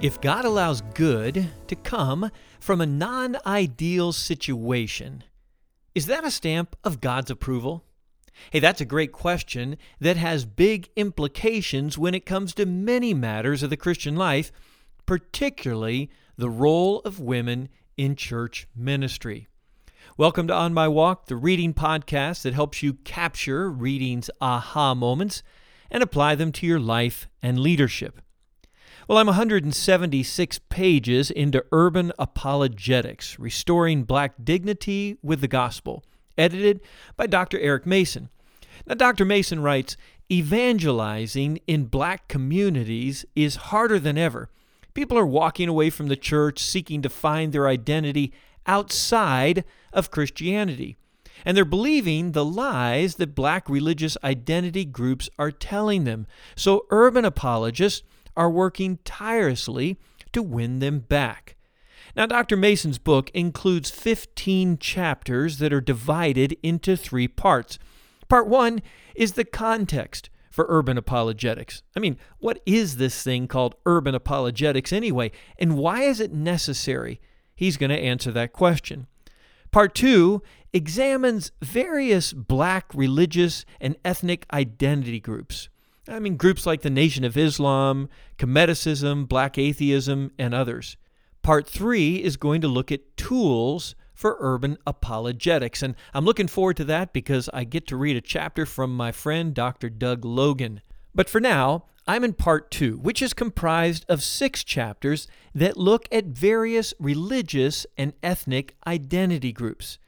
If God allows good to come from a non ideal situation, is that a stamp of God's approval? Hey, that's a great question that has big implications when it comes to many matters of the Christian life, particularly the role of women in church ministry. Welcome to On My Walk, the reading podcast that helps you capture reading's aha moments and apply them to your life and leadership. Well, I'm 176 pages into Urban Apologetics Restoring Black Dignity with the Gospel, edited by Dr. Eric Mason. Now, Dr. Mason writes Evangelizing in black communities is harder than ever. People are walking away from the church seeking to find their identity outside of Christianity. And they're believing the lies that black religious identity groups are telling them. So, urban apologists are working tirelessly to win them back. Now, Dr. Mason's book includes 15 chapters that are divided into three parts. Part one is the context for urban apologetics. I mean, what is this thing called urban apologetics anyway, and why is it necessary? He's going to answer that question. Part two examines various black religious and ethnic identity groups. I mean, groups like the Nation of Islam, Kemeticism, Black Atheism, and others. Part three is going to look at tools for urban apologetics. And I'm looking forward to that because I get to read a chapter from my friend Dr. Doug Logan. But for now, I'm in part two, which is comprised of six chapters that look at various religious and ethnic identity groups.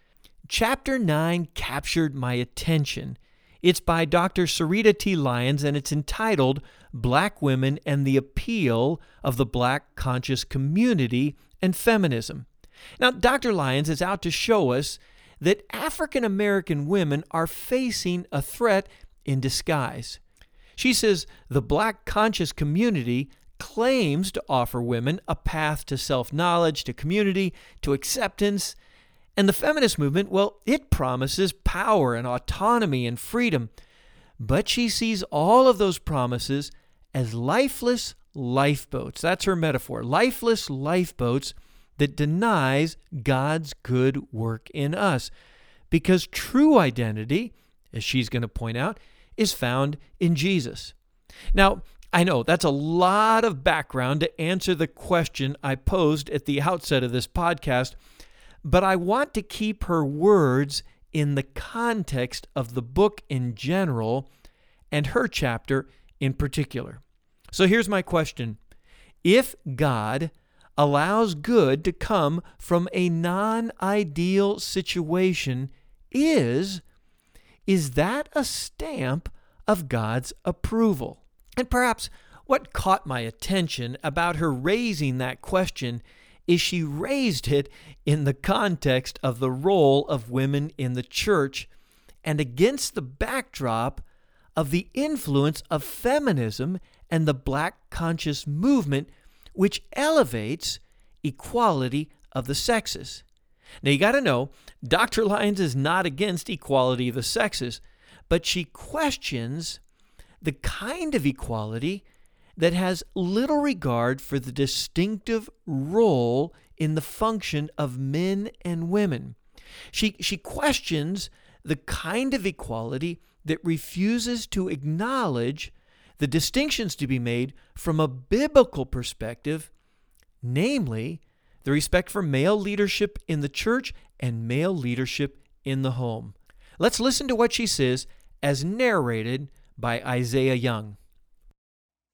Chapter 9 captured my attention it's by Dr. Sarita T. Lyons and it's entitled Black Women and the Appeal of the Black Conscious Community and Feminism. Now, Dr. Lyons is out to show us that African American women are facing a threat in disguise. She says the black conscious community claims to offer women a path to self knowledge, to community, to acceptance, and the feminist movement, well, it promises power and autonomy and freedom. But she sees all of those promises as lifeless lifeboats. That's her metaphor. Lifeless lifeboats that denies God's good work in us. Because true identity, as she's going to point out, is found in Jesus. Now, I know that's a lot of background to answer the question I posed at the outset of this podcast but I want to keep her words in the context of the book in general and her chapter in particular. So here's my question If God allows good to come from a non ideal situation, is, is that a stamp of God's approval? And perhaps what caught my attention about her raising that question is she raised it in the context of the role of women in the church and against the backdrop of the influence of feminism and the black conscious movement, which elevates equality of the sexes. Now, you got to know, Dr. Lyons is not against equality of the sexes, but she questions the kind of equality that has little regard for the distinctive role in the function of men and women. She, she questions the kind of equality that refuses to acknowledge the distinctions to be made from a biblical perspective, namely the respect for male leadership in the church and male leadership in the home. Let's listen to what she says as narrated by Isaiah Young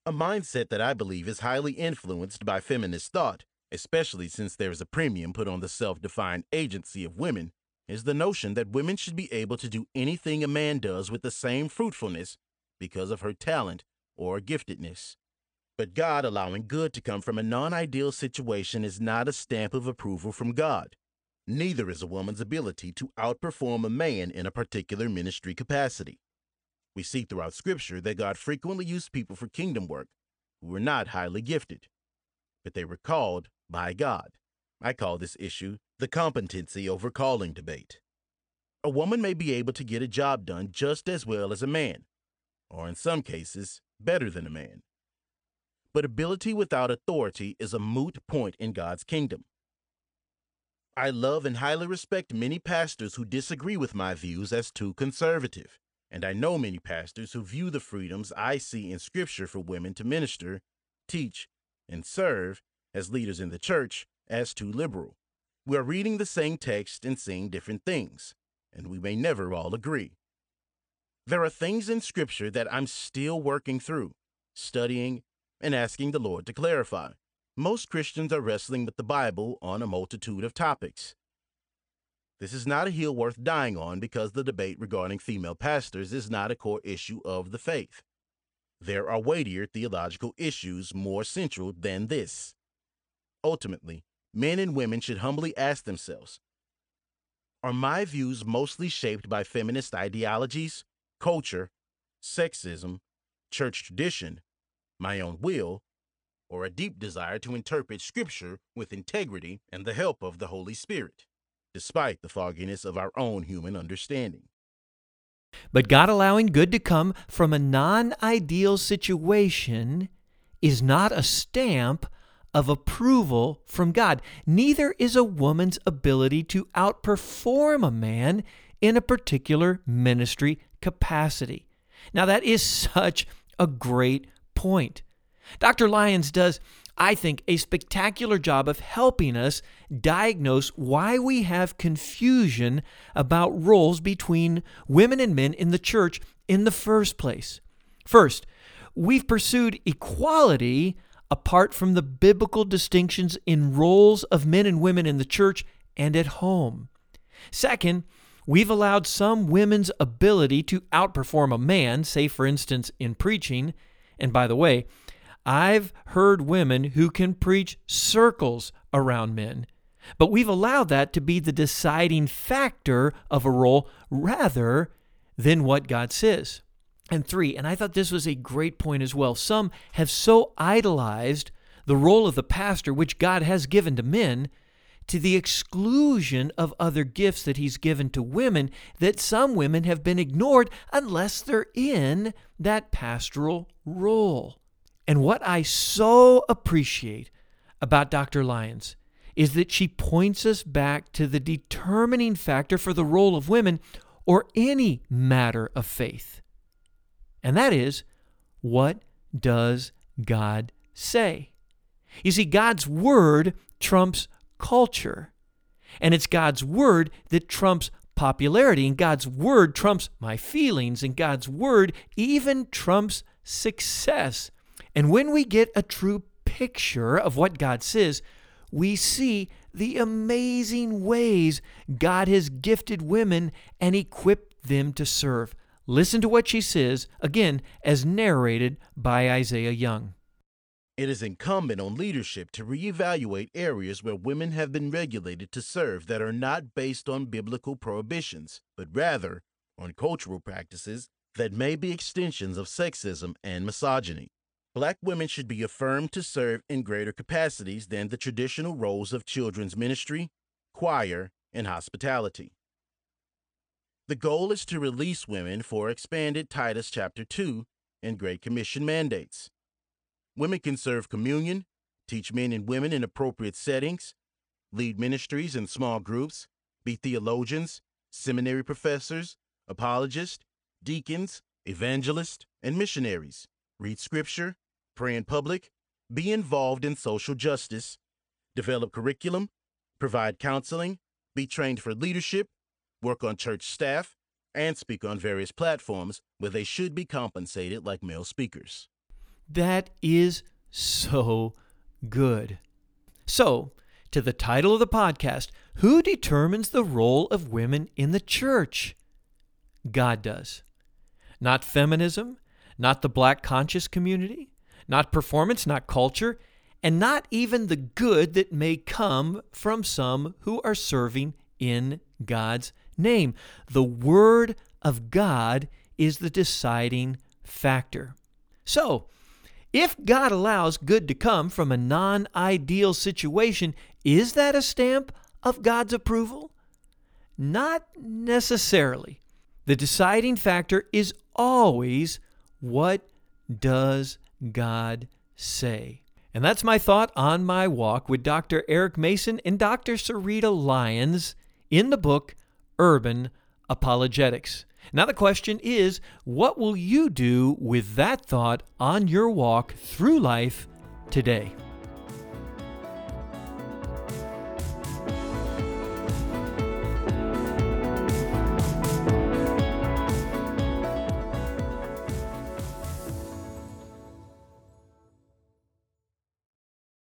a mindset that I believe is highly influenced by feminist thought, especially since there is a premium put on the self defined agency of women, is the notion that women should be able to do anything a man does with the same fruitfulness because of her talent or giftedness. But God allowing good to come from a non ideal situation is not a stamp of approval from God. Neither is a woman's ability to outperform a man in a particular ministry capacity. We see throughout Scripture that God frequently used people for kingdom work who were not highly gifted, but they were called by God. I call this issue the competency over calling debate. A woman may be able to get a job done just as well as a man, or in some cases, better than a man. but ability without authority is a moot point in God's kingdom. I love and highly respect many pastors who disagree with my views as too conservative, and I know many pastors who view the freedoms I see in Scripture for women to minister, teach, and serve as leaders in the church as too liberal. We are reading the same text and seeing different things, and we may never all agree. There are things in Scripture that I'm still working through, studying, and asking the Lord to clarify. Most Christians are wrestling with the Bible on a multitude of topics. This is not a hill worth dying on because the debate regarding female pastors is not a core issue of the faith. There are weightier theological issues more central than this. Ultimately, men and women should humbly ask themselves Are my views mostly shaped by feminist ideologies, culture, sexism, church tradition, my own will, or a deep desire to interpret Scripture with integrity and the help of the Holy Spirit, despite the fogginess of our own human understanding. But God allowing good to come from a non ideal situation is not a stamp of approval from God. Neither is a woman's ability to outperform a man in a particular ministry capacity. Now, that is such a great point. Dr. Lyons does, I think, a spectacular job of helping us diagnose why we have confusion about roles between women and men in the church in the first place. First, we've pursued equality apart from the biblical distinctions in roles of men and women in the church and at home. Second, we've allowed some women's ability to outperform a man, say, for instance, in preaching. And by the way, I've heard women who can preach circles around men, but we've allowed that to be the deciding factor of a role rather than what God says. And three, and I thought this was a great point as well, some have so idolized the role of the pastor, which God has given to men, to the exclusion of other gifts that He's given to women, that some women have been ignored unless they're in that pastoral role. And what I so appreciate about Dr. Lyons is that she points us back to the determining factor for the role of women or any matter of faith. And that is, what does God say? You see, God's word trumps culture. And it's God's word that trumps popularity, and God's word trumps my feelings, and God's word even trumps success. And when we get a true picture of what God says, we see the amazing ways God has gifted women and equipped them to serve. Listen to what she says, again, as narrated by Isaiah Young. It is incumbent on leadership to reevaluate areas where women have been regulated to serve that are not based on biblical prohibitions, but rather on cultural practices that may be extensions of sexism and misogyny. Black women should be affirmed to serve in greater capacities than the traditional roles of children's ministry, choir, and hospitality. The goal is to release women for expanded Titus chapter 2 and Great Commission mandates. Women can serve communion, teach men and women in appropriate settings, lead ministries in small groups, be theologians, seminary professors, apologists, deacons, evangelists, and missionaries, read scripture, pray in public, be involved in social justice, develop curriculum, provide counseling, be trained for leadership, work on church staff, and speak on various platforms where they should be compensated like male speakers. That is so good. So, to the title of the podcast, Who Determines the Role of Women in the Church? God does. Not feminism, not the black conscious community, not performance, not culture, and not even the good that may come from some who are serving in God's name. The Word of God is the deciding factor. So, if God allows good to come from a non ideal situation, is that a stamp of God's approval? Not necessarily. The deciding factor is always what does God say. And that's my thought on my walk with Dr. Eric Mason and Dr. Sarita Lyons in the book Urban Apologetics. Now, the question is what will you do with that thought on your walk through life today?